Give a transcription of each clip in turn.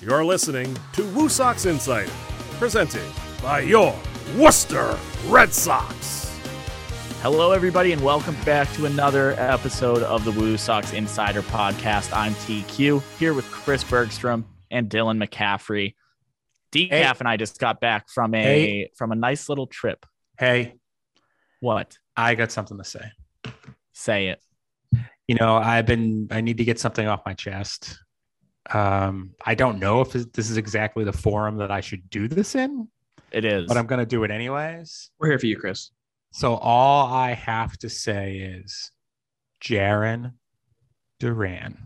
You're listening to Woo Sox Insider, presented by your Worcester Red Sox. Hello, everybody, and welcome back to another episode of the Woo Sox Insider Podcast. I'm TQ here with Chris Bergstrom and Dylan McCaffrey. Decaf Hey. and I just got back from a Hey. from a nice little trip. Hey, What? I got something to say. Say it. You know, I've been, I need to get something off my chest. Um, I don't know if this is exactly the forum that I should do this in, It is. but I'm going to do it anyways. We're here for you, Chris. So all I have to say is Jarren Duran.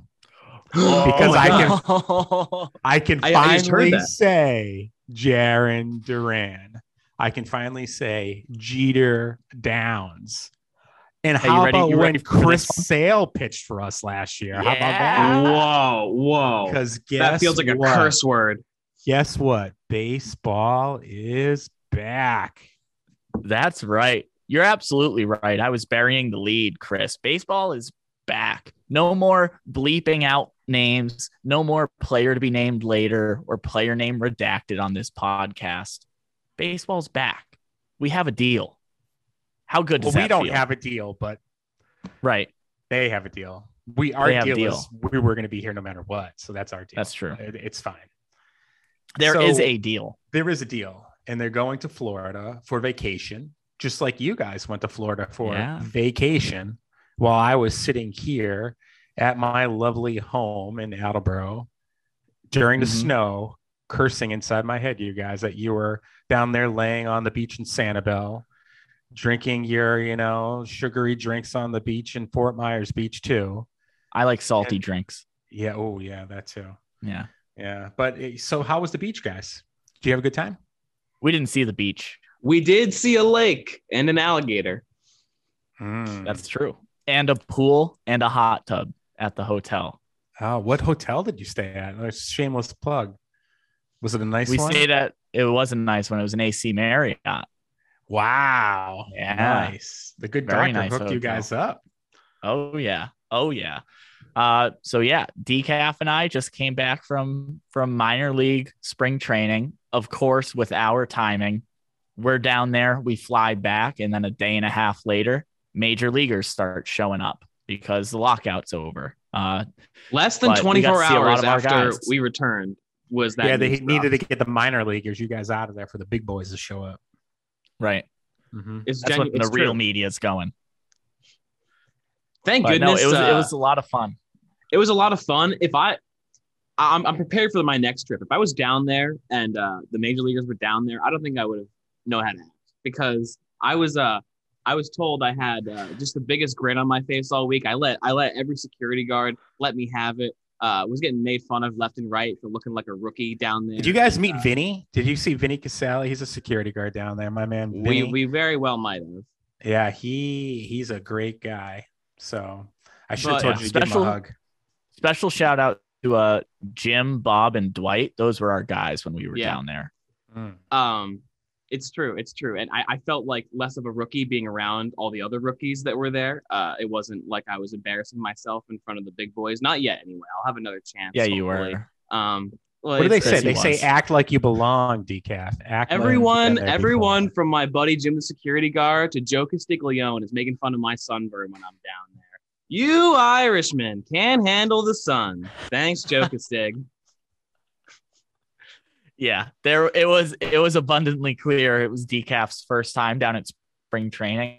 Because I can- can. I can I- I finally say Jarren Duran. I can finally say Jeter Downs. And Hey, you how ready- about you when ready for this Chris? Sale pitched for us last year? How about Yeah. that? Whoa, whoa. Because guess That feels like a what? curse word. Guess what? Baseball is back. That's right. You're absolutely right. I was burying the lead, Chris. Baseball is back. No more bleeping out names. No more player to be named later or player name redacted on this podcast. Baseball's back. We have a deal. How good does Well, we don't feel? have a deal, but right. they have a deal. We our deal, deal. is we were going to be here no matter what. So that's our deal. That's true. It- it's fine. There is So- a deal. there is a deal and they're going to Florida for vacation, just like you guys went to Florida for Yeah. vacation while I was sitting here at my lovely home in Attleboro during the Mhm. snow, cursing inside my head, you guys, that you were down there laying on the beach in Sanibel, drinking your, you know, sugary drinks on the beach in Fort Myers Beach too. I like salty drinks. Yeah. Oh, yeah, that too. Yeah. Yeah. But eh, so how was the beach, guys? Do you have a good time? We didn't see the beach. We did see a lake and an alligator. Mm. That's true. And a pool and a hot tub at the hotel. Oh, what hotel did you stay at? A shameless plug. Was it a nice we one? stayed at it was a nice one. It was an AC Marriott. Wow. Yeah. Nice. The good Very doctor nice hooked you guys up. Oh yeah. Oh yeah. Uh so yeah, Decaf and I just came back from from minor league spring training. Of course, with our timing, we're down there, we fly back, and then a day and a half later, major leaguers start showing up because the lockout's over. Uh Less than But we got 24 to see a lot hours after guys. we returned was that yeah, they needed dropped. to get the minor leaguers, you guys out of there for the big boys to show up. Right. Mhm. It's That's genu- what the it's real true. is going. Thank But goodness. no, it was it uh, was a lot of fun. it was a lot of fun. If I, I'm, I'm prepared for my next trip. If I was down there and uh, the major leaguers were down there, I don't think I would have known how to act because I was uh I was told I had uh, just the biggest grin on my face all week. I let I let every security guard let me have it. Uh, was getting made fun of left and right for looking like a rookie down there. Did you guys meet Uh, Vinny? Did you see Vinny Casale? He's a security guard down there, my man. We Vinny. we very well might have. yeah, he he's a great guy. So I should have told yeah, you to give him special- a hug. Special shout out to uh Jim, Bob, and Dwight. Those were our guys when we were Yeah. down there. Mm. Um, it's true. It's true. And I, I felt like less of a rookie being around all the other rookies that were there. Uh, it wasn't like I was embarrassing myself in front of the big boys. Not yet, anyway. I'll have another chance. Yeah, you were. Um, well, What do they say? They say act like you belong, decaf. Act Everyone, there everyone from my buddy Jim the security guard to Joe Castiglione is making fun of my sunburn when I'm down there. You Irishmen can't handle the sun. Thanks, Joe Castig. Yeah, there it was. It was abundantly clear it was Decaf's first time down at spring training.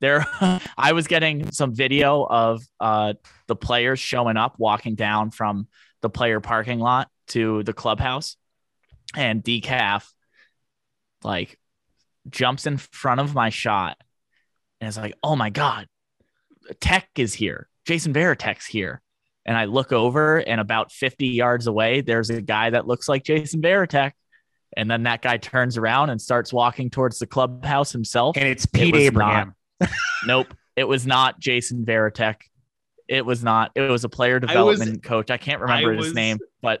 There, I was getting some video of uh, the players showing up, walking down from the player parking lot to the clubhouse, and Decaf like jumps in front of my shot, and it's like, "Oh my god, Tek is here! Jason Varitek's here!" And I look over, and about 50 yards away, there's a guy that looks like Jason Varitek. And then that guy turns around and starts walking towards the clubhouse himself. and it's Pete was Abraham. nope, it was not Jason Varitek. It was not. It was a player was- development coach. I can't remember I his was- name, but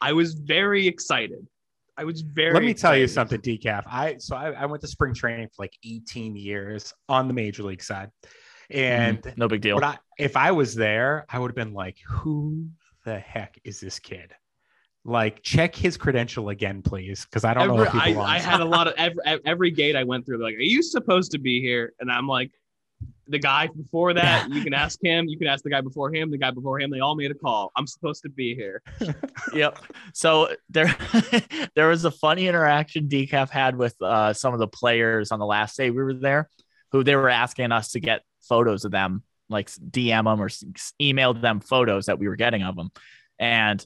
I was very excited. I was very. Let me tell you something, decaf. I so I, I went to spring training for like 18 years on the major league side, and Mhm, no big deal. I if I was there, I would have been like, who the heck is this kid? Like, check his credential again, please, because I don't know if he I. I had a lot of every, every gate I went through. Like, are you supposed to be here? And I'm like, the guy before that, you can ask him. You can ask the guy before him. The guy before him. They all made a call. I'm supposed to be here. yep. So there, there was a funny interaction Decaf had with uh, some of the players on the last day we were there, who they were asking us to get photos of them, like DM them or s- email them photos that we were getting of them, and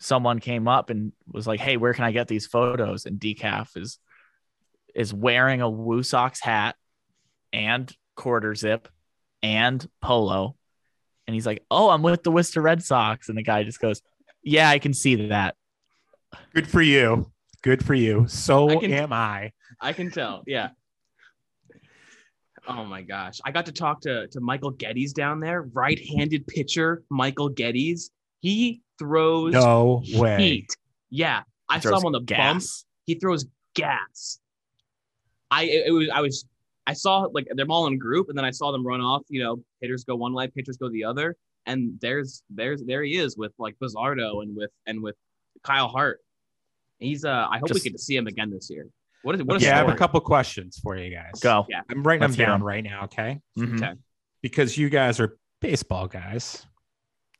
someone came up and was like, "Hey, where can I get these photos?" And Decaf is is wearing a Woo Sox hat and quarter zip and polo. And he's like, Oh, I'm with the Worcester Red Sox. And the guy just goes, Yeah, I can see that. Good for you. Good for you. So I can- am I. I can tell. Yeah. Oh my gosh. I got to talk to, to Michael Gettys down there, right handed pitcher, Michael Gettys. He throws No way. heat. Yeah. I saw him on the bump. gas. He throws gas. I it, was I was I saw like they're all in a group and then I saw them run off, you know, hitters go one way, pitchers go the other. And there's there's there he is with like Bizardo and with and with Kyle Hart. He's uh I hope we get to see him again this year. What is what a yeah, I have a couple questions for you guys. Go. Yeah. I'm writing Let's them down down 'em. right now, okay? Mhm. Okay. Because you guys are baseball guys,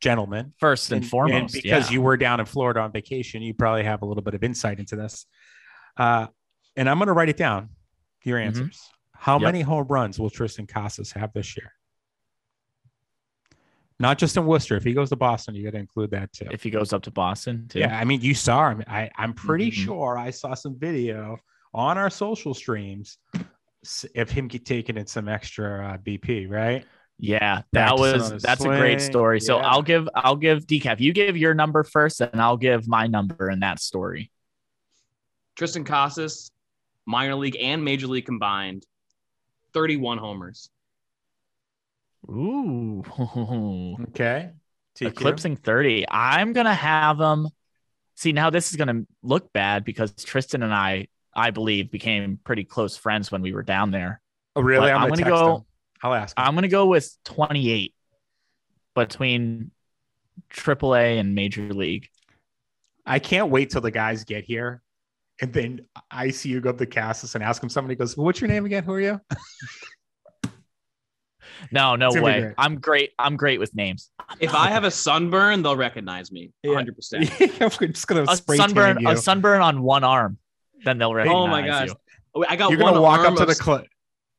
gentlemen. First and, foremost. because yeah. you were down in Florida on vacation, you probably have a little bit of insight into this. Uh, and I'm going to write it down. Your Mhm. answers. How Yep. many home runs will Triston Casas have this year? Not just in Worcester. If he goes to Boston, you got to include that too. if he goes up to Boston, too. Yeah, I mean, you saw him. I, I'm pretty Mhm. sure I saw some video on our social streams s- of him get taking in some extra uh, BP, right? Yeah, that Practicing was his that's a great story. So yeah. I'll give I'll give decaf. You give your number first, and I'll give my number in that story. Triston Casas, minor league and major league combined, 31 homers. Ooh, Okay. TQ. eclipsing thirty. I'm gonna have him. See now, this is gonna look bad because Tristan and I, I believe, became pretty close friends when we were down there. Oh, really? But I'm, I'm going to gonna text go- him. I'll ask. Him. I'm gonna go with 28 between AAA and Major League. I can't wait till the guys get here. And then I see you go up to Casas and ask him somebody goes, What's your name again? Who are you? No, no It's gonna be way. great. I'm great. I'm great with names. If I have a sunburn, they'll recognize me Yeah. 100%. We're just gonna a spray sunburn, you. a sunburn on one arm, then they'll recognize Oh my gosh. you. Oh, I got You're one gonna walk arm up to of the clip.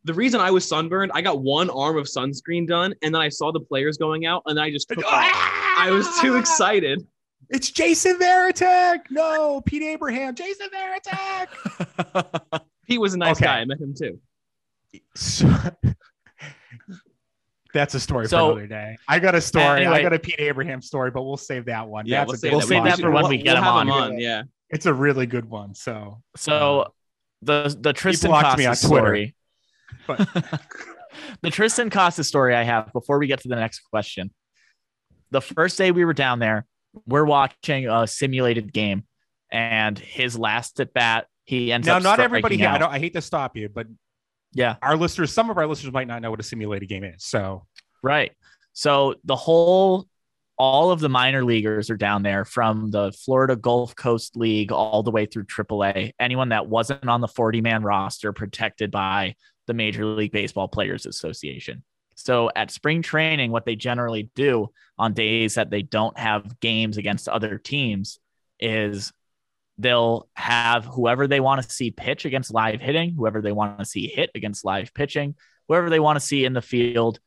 the reason I was sunburned, I got one arm of sunscreen done, and then I saw the players going out, and then I just took off. I was too ah! excited. It's Jason Varitek. No, Pete Abraham. Jason Varitek. Pete was a nice Okay. guy. I met him too. So, that's a story So- for another day. I got a story. I got a Pete Abraham story, but we'll save that one. Yeah, That's we'll a save good We'll save one. that for when we get him have on. Yeah. It's a really good one. So So um, the the Triston Costa on Twitter. story. But- the Triston Costa story I have before we get to the next question. The first day we were down there, we're watching a simulated game, and his last at bat, he ends now, up not everybody here. I don't. I hate to stop you, but Yeah, our listeners, some of our listeners might not know what a simulated game is. So Right. So the whole, all of the minor leaguers are down there from the Florida Gulf Coast League all the way through AAA. Anyone that wasn't on the 40 man roster protected by the Major League Baseball Players Association. So at spring training, what they generally do on days that they don't have games against other teams is they'll have whoever they want to see pitch against live hitting, whoever they want to see hit against live pitching, whoever they want to see in the field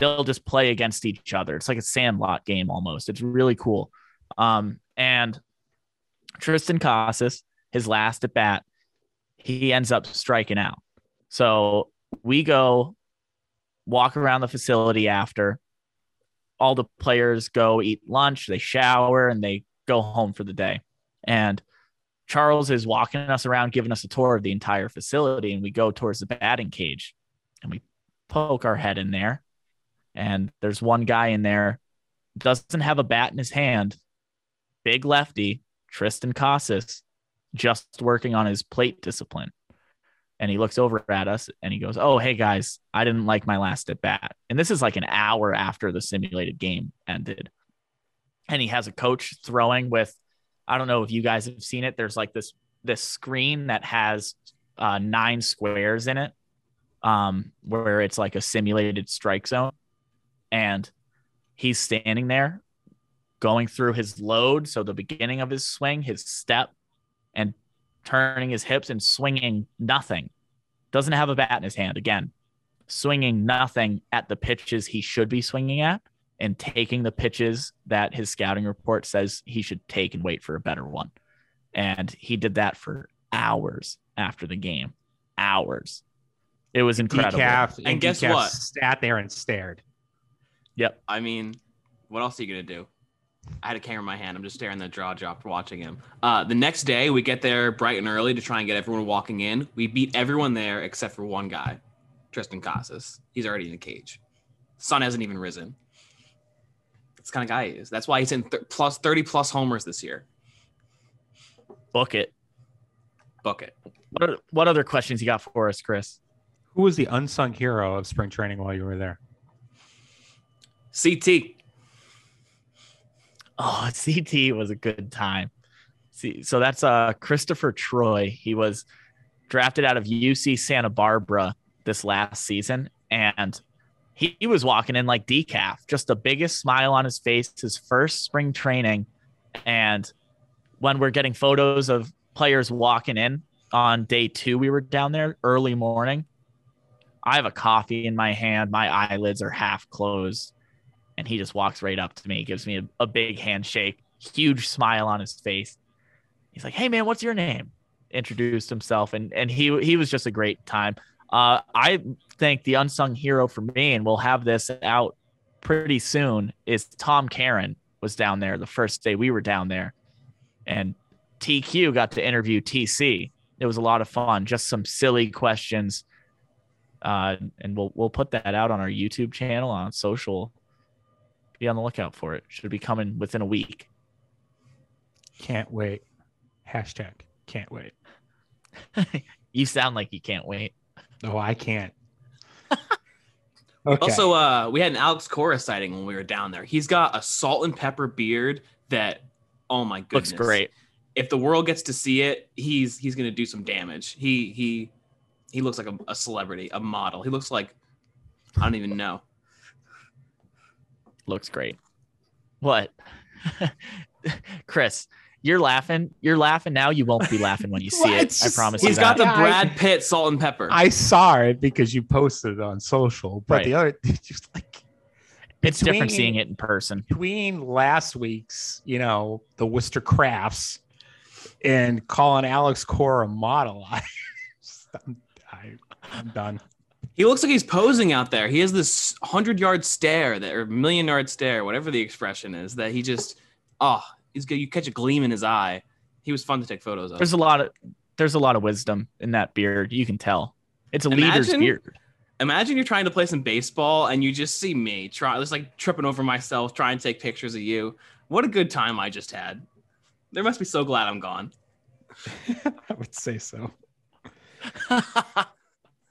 they'll just play against each other. It's like a sandlot game almost. It's really cool. Um, and Triston Casas, his last at bat, he ends up striking out. So we go walk around the facility after. All the players go eat lunch, they shower, and they go home for the day. And Charles is walking us around, giving us a tour of the entire facility, and we go towards the batting cage and we poke our head in there and there's one guy in there doesn't have a bat in his hand big lefty triston casas just working on his plate discipline. And he looks over at us and he goes oh hey guys i didn't like my last at bat. And this is like an hour after the simulated game ended. And he has a coach throwing with I don't know if you guys have seen it. There's like this this screen that has uh, nine squares in it, um, where it's like a simulated strike zone, and he's standing there, going through his load, so the beginning of his swing, his step, and turning his hips and swinging nothing. Doesn't have a bat in his hand again, swinging nothing at the pitches he should be swinging at and taking the pitches that his scouting report says he should take and wait for a better one. And he did that for hours after the game. Hours. It was incredible. Decaf, And guess what? Sat there and stared. Yep. I mean, what else are you gonna do? I had a camera in my hand. I'm just staring at the draw drop, watching him. Uh, the next day, we get there bright and early to try and get everyone walking in. We beat everyone there except for one guy, Triston Casas. He's already in the cage. Sun hasn't even risen. That's the kind of guy he is. That's why he's in th- plus 30 plus homers this year. Book it. Book it. What, what other questions you got for us, Chris? Who was the unsung hero of spring training while you were there? CT. Oh, CT was a good time. See, so that's uh Christopher Troye. He was drafted out of UC Santa Barbara this last season, and he, he was walking in like decaf, just the biggest smile on his face. His first spring training, and when we're getting photos of players walking in on day two, we were down there early morning. I have a coffee in my hand. My eyelids are half closed and he just walks right up to me, gives me a, a big handshake, huge smile on his face. He's like, "Hey man, what's your name?" Introduced himself, and and he he was just a great time. Uh, I think the unsung hero for me, and we'll have this out pretty soon, is Tom Caron was down there the first day we were down there, and TQ got to interview TC. It was a lot of fun, just some silly questions. Uh, and we'll we'll put that out on our YouTube channel on social be on the lookout for it. Should be coming within a week. Can't wait. Hashtag can't wait. you sound like you can't wait. No, I can't. okay. Also, uh, we had an Alex Cora sighting when we were down there. He's got a salt and pepper beard that, oh my goodness, Looks great. If the world gets to see it, he's he's gonna do some damage. He he he looks like a, a celebrity, a model. He looks like I don't even know. Looks great. What? Chris, you're laughing. You're laughing now. You won't be laughing when you see it. it's I promise He's you got that. the Brad Pitt salt and pepper. I saw it because you posted it on social, but Right. the other just like it's different seeing it in person. between last week's, you know, the Worcester Crafts and calling Alex Cora a model, I, I'm, I, I'm done. He looks like he's posing out there. He has this hundred yard stare that or million yard stare, whatever the expression is, that he just oh, he's good. You catch a gleam in his eye. He was fun to take photos of. There's a lot of there's a lot of wisdom in that beard. You can tell. It's a leader's beard. Imagine you're trying to play some baseball and you just see me try just like tripping over myself, trying to take pictures of you. What a good time I just had. They must be so glad I'm gone. I would say so.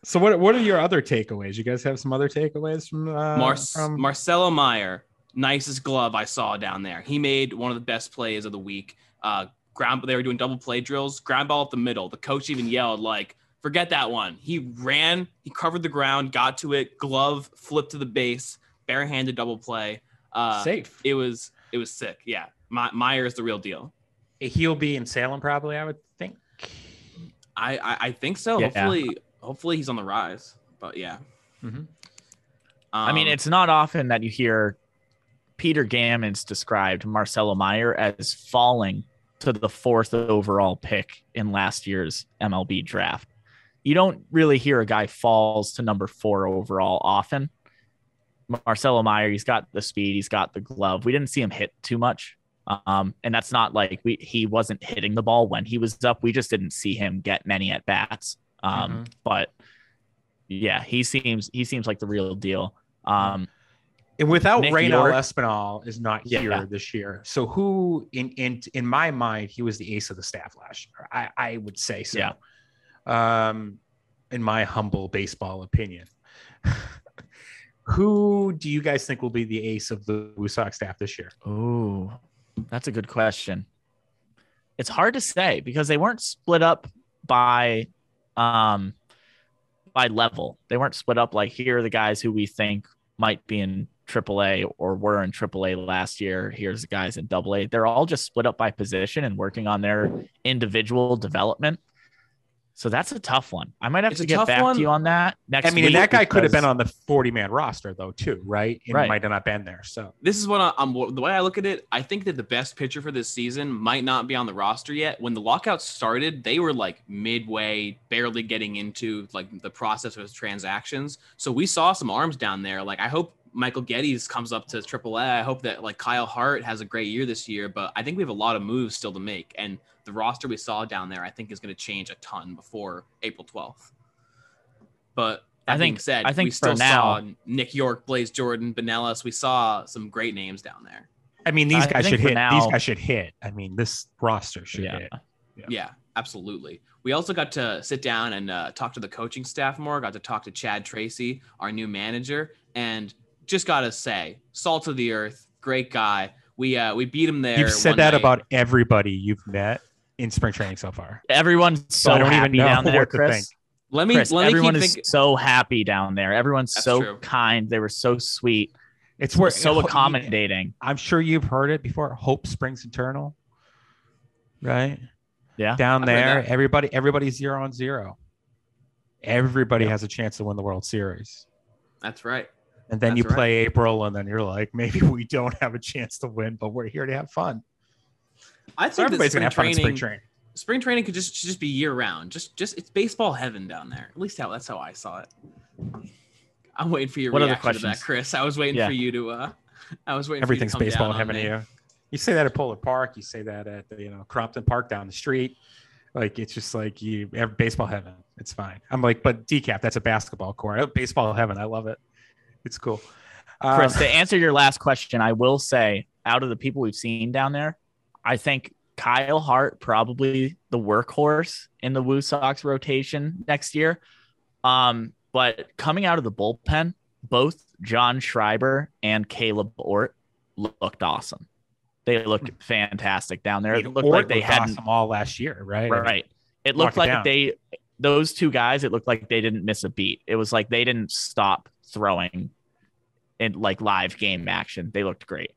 So what what are your other takeaways? You guys have some other takeaways from uh, Mar- from Marcelo Mayer, nicest glove I saw down there. He made one of the best plays of the week. Uh, ground, they were doing double play drills, ground ball up the middle. The coach even yelled like, "Forget that one." He ran, he covered the ground, got to it, glove, flipped to the base, barehanded double play. Uh, safe? it was it was sick. Yeah, My- Mayer is the real deal. He'll be in Salem probably, I would think. I I, I think so. Yeah. Hopefully, hopefully he's on the rise. But yeah. Mhm. I mean, Um, it's not often that you hear Peter Gammons described Marcelo Mayer as falling to the fourth overall pick in last year's MLB draft. You don't really hear a guy falls to number four overall often. Marcelo Mayer, he's got the speed, he's got the glove. We didn't see him hit too much. Um, and that's not like we he wasn't hitting the ball when he was up. We just didn't see him get many at bats. Um, but yeah, he seems he seems like the real deal. Um, And without Nick Espinal is not Yeah. here this year. So who in in in my mind, he was the ace of the staff last year. I, I would say so. Yeah. Um in my humble baseball opinion. who do you guys think will be the ace of the Woo Sox staff this year? Oh, that's a good question. it's hard to say because they weren't split up by um by level. They weren't split up like here are the guys who we think might be in AAA or were in AAA last year. Here's the guys in AA. They're all just split up by position and working on their individual development. So that's a tough one. I might have It's to get tough back one. to you on that next I mean, week and that guy could have been on the 40 man roster though, too, right? And Right. he might have not been there. So This is what I, I'm. The way I look at it, I think that the best pitcher for this season might not be on the roster yet. When the lockout started, they were like midway, barely getting into like the process of transactions. So we saw some arms down there. Like I hope Michael Gettys comes up to AAA. I hope that like Kyle Hart has a great year this year. But I think we have a lot of moves still to make, and the roster we saw down there, I think, is going to change a ton before April 12th. But I think- being said, I think we for still now- saw Nick Yorke, Blaze Jordan, Benellis. We saw some great names down there. I mean, these I guys should hit. now- these guys should hit. I mean, this roster should Yeah. hit. Yeah. Yeah, absolutely. We also got to sit down and uh, talk to the coaching staff more. Got to talk to Chad Tracy, our new manager, and just gotta say, salt of the earth, great guy. We uh, we beat him there. You've said one that night. about everybody you've met in spring training so far. everyone's so I don't even happy know down there, Chris. think. Let me Chris, let me everyone keep is thinking. so happy down there. Everyone's That's so true. kind. They were so sweet, It's where so accommodating. I'm sure you've heard it before. Hope springs eternal, right? Yeah. Down there, everybody, everybody's zero on zero. Everybody Yeah. has a chance to win the World Series. That's right. And then you That's right. play April, and then you're like, maybe we don't have a chance to win, but we're here to have fun. I think that everybody's spring gonna have fun in training, spring training. spring training could just just be year round. Just just it's baseball heaven down there. At least how that's how I saw it. I'm waiting for your What other reaction to that, questions? Chris. I was waiting Yeah. for you to. uh I was waiting. Everything's for you to baseball down in on heaven to me. you. You say that at Polar Park. You say that at the, you know Crompton Park down the street. Like it's just like you have baseball heaven. It's fine. I'm like, but decaf. That's a basketball court. Oh, Baseball heaven. I love it. It's cool. Um, Chris, to answer your last question, I will say out of the people we've seen down there, I think Kyle Hart probably the workhorse in the Woo Sox rotation next year. Um, but coming out of the bullpen, both John Schreiber and Kaleb Ort looked awesome. They looked fantastic down there. It looked Ort like they hadn't awesome all last year, right? right. It looked it like down. they those two guys, it looked like they didn't miss a beat. It was like they didn't stop throwing in like live game action. They looked great.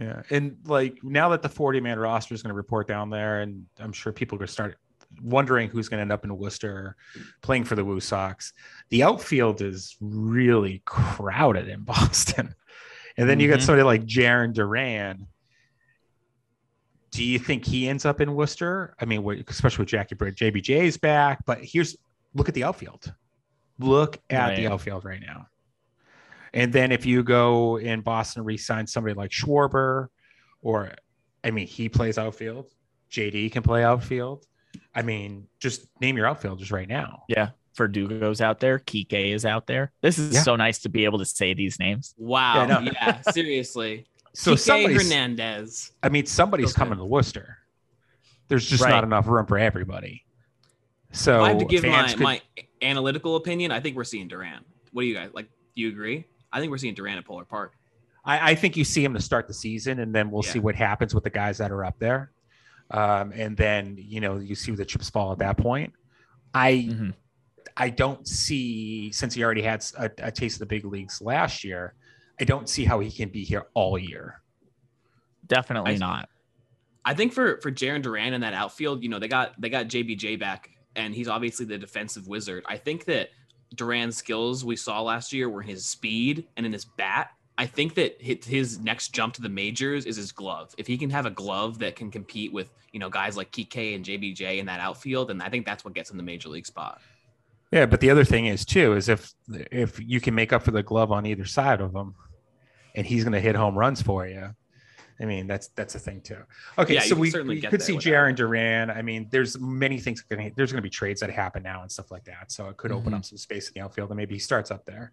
Yeah, and like now that the 40 man roster is going to report down there, and I'm sure people are going to start wondering who's going to end up in Worcester playing for the Woo Sox. The outfield is really crowded in Boston, and then you got Mhm. somebody like Jarren Duran. Do you think he ends up in Worcester? I mean, especially with Jackie Britt, JBJ's back, but here's look at the outfield. Look at the outfield right now. And then if you go in Boston, re-sign somebody like Schwarber, or I mean, he plays outfield. JD can play outfield. I mean, just name your outfielders right now. Yeah. Verdugo's out there. Kike is out there. This is Yeah. so nice to be able to say these names. Wow. Yeah, Yeah, seriously. So Kike somebody's, Hernandez. I mean, somebody's Okay. coming to Worcester. There's just Right. not enough room for everybody. So If I have to give my, could- my analytical opinion, I think we're seeing Duran. What do you guys like? Do you agree? I think we're seeing Durant at Polar Park. I, I think you see him to start the season, and then we'll Yeah. see what happens with the guys that are up there. Um, and then you know you see where the chips fall at that point. I Mhm. I don't see since he already had a, a taste of the big leagues last year. I don't see how he can be here all year. Definitely I- not. I think for for Jarren Duran in that outfield, you know, they got they got JBJ back, and he's obviously the defensive wizard. I think that Duran's skills we saw last year were his speed and in his bat. I think that his, next jump to the majors is his glove. If he can have a glove that can compete with you know guys like Kike and JBJ in that outfield, and I think that's what gets him the major league spot. Yeah, but the other thing is too is if if you can make up for the glove on either side of him, and he's going to hit home runs for you. I mean, that's that's a thing too. Okay, Yeah, so we, we could see without- Jarren Duran. I mean, there's many things. Gonna, there's going to be trades that happen now and stuff like that. So it could open Mhm. up some space in the outfield, and maybe he starts up there.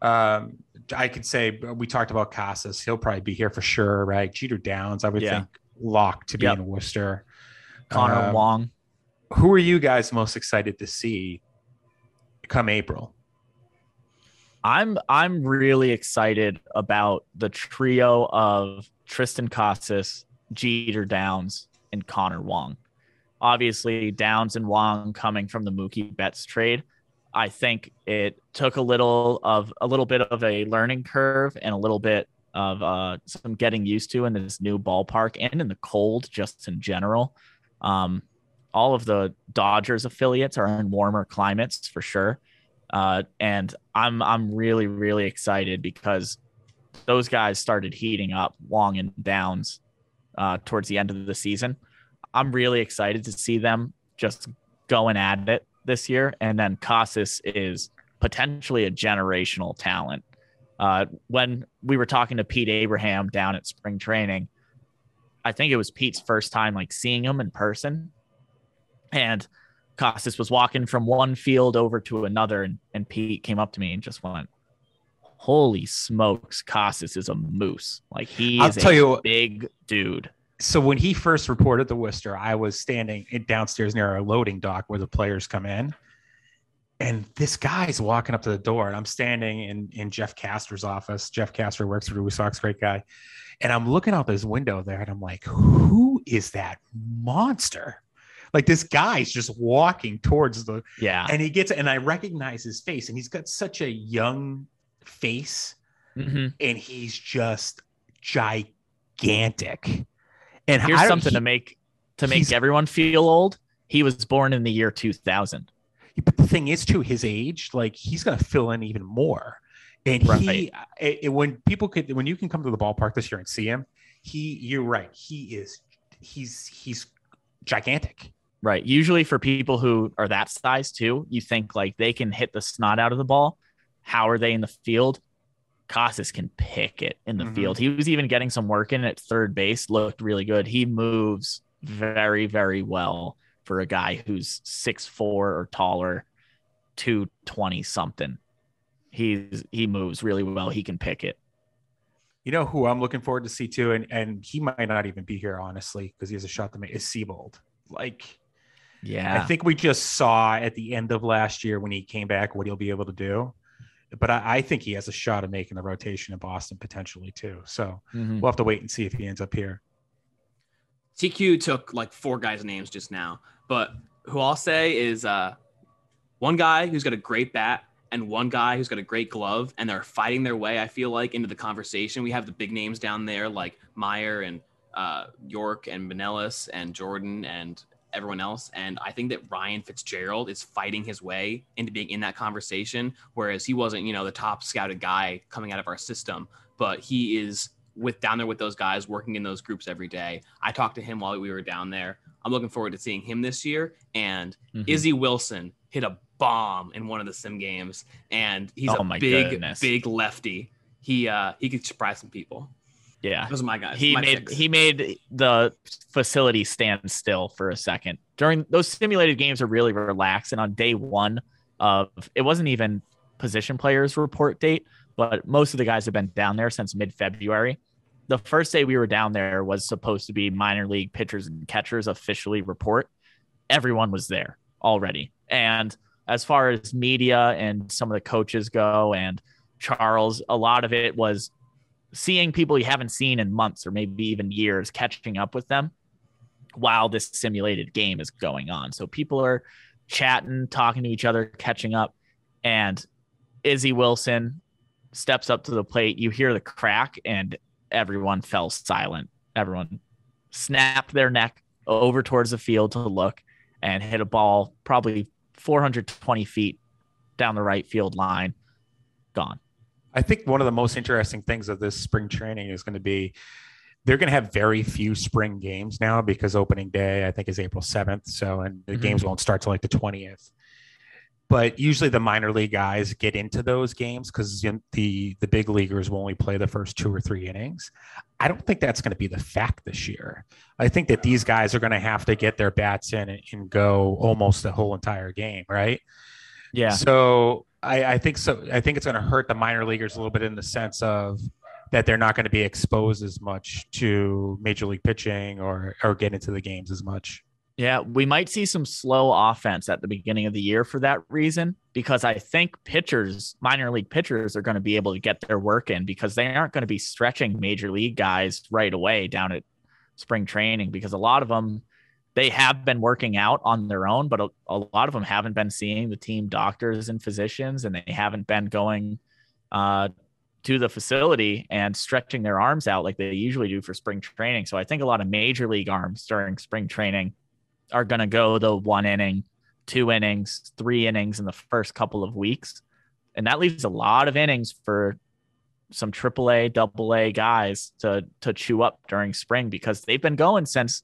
Um, I could say we talked about Casas. He'll probably be here for sure, right? Jeter Downs, I would Yeah. think, locked to be Yep. in Worcester. Connor Um, Wong. Who are you guys most excited to see come April? I'm I'm really excited about the trio of Triston Casas, Jeter Downs, and Connor Wong. Obviously, Downs and Wong coming from the Mookie Betts trade. I think it took a little of a little bit of a learning curve and a little bit of uh, some getting used to in this new ballpark and in the cold, just in general. Um, all of the Dodgers affiliates are in warmer climates for sure, uh, and I'm I'm really really excited because those guys started heating up long and Downs uh, towards the end of the season. I'm really excited to see them just going at it this year. And then Casas is potentially a generational talent. Uh, when we were talking to Pete Abraham down at spring training, I think it was Pete's first time like seeing him in person. And Casas was walking from one field over to another, and, and Pete came up to me and just went, Holy smokes, Casas is a moose. Like he I'll is tell a you- big dude. So when he first reported the Worcester, I was standing downstairs near our loading dock where the players come in. And this guy's walking up to the door, and I'm standing in, in Jeff Castor's office. Jeff Castor works for the Woo Sox, great guy. And I'm looking out this window there, and I'm like, who is that monster? Like this guy's just walking towards the Yeah. and he gets and I recognize his face, and he's got such a young face, Mhm. and he's just gigantic. And Here's something he- to make to make everyone feel old. He was born in the year 2000. But the thing is, too, his age, like he's going to fill in even more. And he, it, it- when people could, when you can come to the ballpark this year and see him, he, you're right, he is, he's, he's gigantic. Right. Usually for people who are that size too, you think like they can hit the snot out of the ball. How are they in the field? Casas can pick it in the Mhm. field. He was even getting some work in at third base, looked really good. He moves very, very well for a guy who's six four or taller, 220 something. He's he moves really well. He can pick it. You know who I'm looking forward to see too, and and he might not even be here honestly because he has a shot to make is Seabold. Like Yeah. I think we just saw at the end of last year when he came back what he'll be able to do. But I, I think he has a shot of making the rotation in Boston potentially too. So Mhm. we'll have to wait and see if he ends up here. TQ took like four guys' names just now, but who I'll say is uh, one guy who's got a great bat and one guy who's got a great glove, and they're fighting their way. I feel like into the conversation. We have the big names down there like Mayer and uh, Yorke and Manellis and Jordan and everyone else. And I think that Ryan Fitzgerald is fighting his way into being in that conversation, whereas he wasn't, you know, the top scouted guy coming out of our system, but he is with down there with those guys working in those groups every day. I talked to him while we were down there. I'm looking forward to seeing him this year. And Mhm. Izzy Wilson hit a bomb in one of the sim games, and he's Oh a my big, goodness. big lefty. He uh he could surprise some people. Yeah. Those are my guys. he my made picks. he made the facility stand still for a second during those simulated games are really relaxed and on day one of it wasn't even position players report date but most of the guys have been down there since mid-february the first day we were down there was supposed to be minor league pitchers and catchers officially report everyone was there already and as far as media and some of the coaches go and charles a lot of it was seeing people you haven't seen in months or maybe even years catching up with them while this simulated game is going on. So people are chatting, talking to each other, catching up, and Izzy Wilson steps up to the plate. You hear the crack, and everyone fell silent. Everyone snapped their neck over towards the field to look and hit a ball probably 420 feet down the right field line. Gone. I think one of the most interesting things of this spring training is going to be they're going to have very few spring games now because opening day I think is April 7th. So and the Mhm. games won't start till like the 20th. But usually the minor league guys get into those games because the the big leaguers will only play the first two or three innings. I don't think that's going to be the fact this year. I think that these guys are going to have to get their bats in and, and go almost the whole entire game, right? Yeah. So I, I think so. I think it's going to hurt the minor leaguers a little bit in the sense of that they're not going to be exposed as much to major league pitching or or get into the games as much. Yeah, we might see some slow offense at the beginning of the year for that reason, because I think pitchers, minor league pitchers, are going to be able to get their work in because they aren't going to be stretching major league guys right away down at spring training because a lot of them they have been working out on their own, but a, a lot of them haven't been seeing the team doctors and physicians, and they haven't been going uh, to the facility and stretching their arms out like they usually do for spring training. So I think a lot of major league arms during spring training are going to go the one inning, two innings, three innings in the first couple of weeks. And that leaves a lot of innings for some AAA, AA guys to to chew up during spring because they've been going since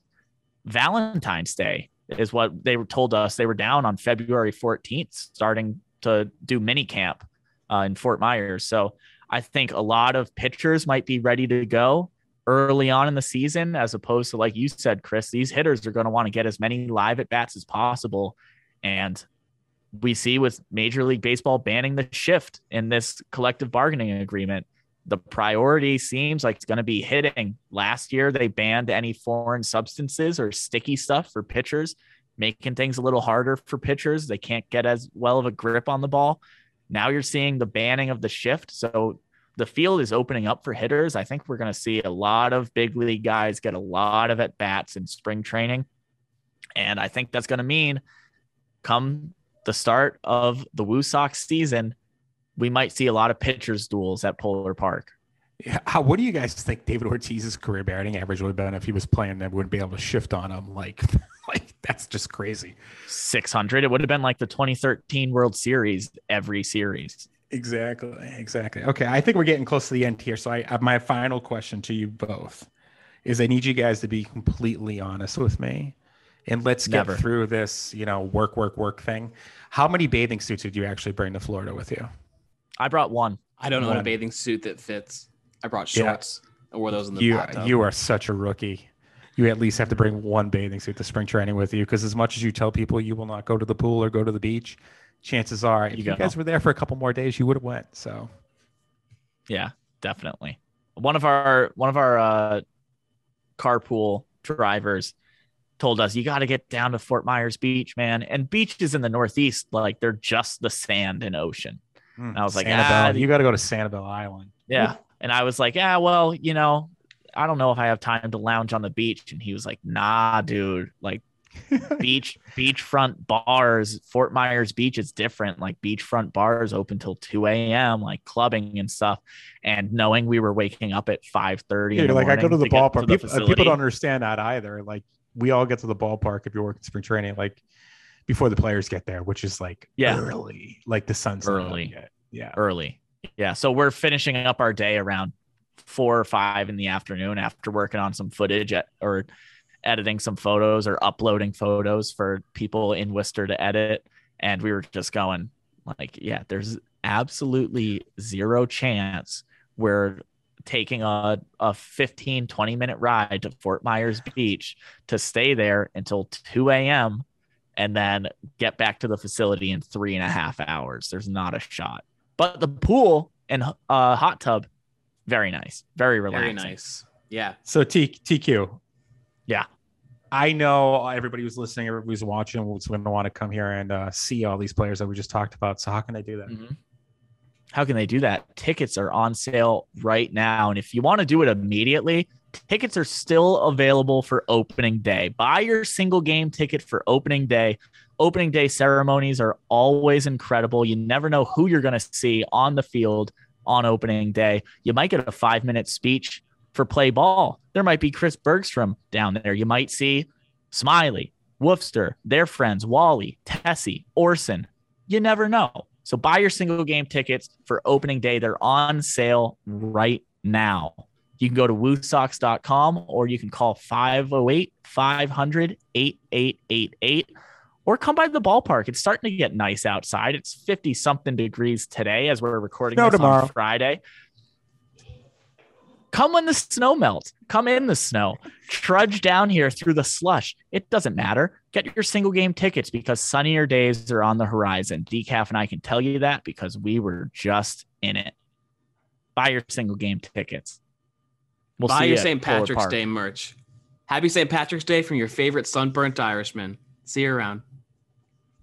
Valentine's Day is what they were told us. They were down on February 14th, starting to do mini camp uh, in Fort Myers. So I think a lot of pitchers might be ready to go early on in the season, as opposed to, like you said, Chris, these hitters are going to want to get as many live at bats as possible. And we see with Major League Baseball banning the shift in this collective bargaining agreement, the priority seems like it's going to be hitting. Last year, they banned any foreign substances or sticky stuff for pitchers, making things a little harder for pitchers. They can't get as well of a grip on the ball. Now you're seeing the banning of the shift. So the field is opening up for hitters. I think we're going to see a lot of big league guys get a lot of at bats in spring training. And I think that's going to mean come the start of the Woo Sox season, we might see a lot of pitchers duels at Polar Park. Yeah, how, what do you guys think David Ortiz's career batting average would have been if he was playing and wouldn't be able to shift on him? Like, like that's just crazy. 600. It would have been like the 2013 World Series every series. Exactly. Exactly. Okay. I think we're getting close to the end here. So I, I my final question to you both is I need you guys to be completely honest with me. And let's get Never. through this, you know, work, work, work thing. How many bathing suits did you actually bring to Florida with you? I brought one. I don't own a bathing suit that fits. I brought Yeah. shorts. I wore those in the You bathtub. you are such a rookie. You at least have to bring one bathing suit to spring training with you because as much as you tell people you will not go to the pool or go to the beach, chances are if You you, go. guys were there for a couple more days, you would have went. So Yeah, definitely. One of our one of our uh, carpool drivers told us you got to get down to Fort Myers Beach, man. And beaches in the Northeast, like they're just the sand and ocean. I was like, Sanibel, ah, you got to go to Sanibel Island. Yeah. And I was like, yeah, well, you know, I don't know if I have time to lounge on the beach. And he was like, nah, dude, like beach, beachfront bars, Fort Myers Beach is different. Like beachfront bars open till 2 a.m., like clubbing and stuff. And knowing we were waking up at 5:30. You're like, I go to the ballpark. The people, uh, people don't understand that either. Like, we all get to the ballpark if you're working spring training, like before the players get there, which is like Yeah. early, like the sun's Early. Yeah. early. Yeah. So we're finishing up our day around four or five in the afternoon after working on some footage at, or editing some photos or uploading photos for people in Worcester to edit. And we were just going like, yeah, there's absolutely zero chance we're taking a, a 15, 20 minute ride to Fort Myers Beach to stay there until 2 a.m. and then get back to the facility in three and a half hours. There's not a shot. But the pool and uh, hot tub, very nice, very relaxing. Very nice. Yeah. So T TQ. Yeah. I know everybody who's listening, everybody who's watching was going to want to come here and uh, see all these players that we just talked about. So how can they do that? Mhm. How can they do that? Tickets are on sale right now. And if you want to do it immediately, tickets are still available for opening day. Buy your single game ticket for opening day. Opening day ceremonies are always incredible. You never know who you're going to see on the field on opening day. You might get a five minute speech for play ball. There might be Chris Bergstrom down there. You might see Smiley, Woofster, their friends, Wally, Tessie, Orson. You never know. So buy your single game tickets for opening day. They're on sale right now. You can go to woosox.com or you can call 508 500 8888 or come by the ballpark. It's starting to get nice outside. It's 50 something degrees today as we're recording Snow this tomorrow. on Friday. Come when the snow melts. Come in the snow. Trudge down here through the slush. It doesn't matter. Get your single game tickets because sunnier days are on the horizon. Decaf and I can tell you that because we were just in it. Buy your single game tickets. We'll Buy see your you St. Patrick's Day merch. Happy St. Patrick's Day from your favorite sunburnt Irishman. See you around.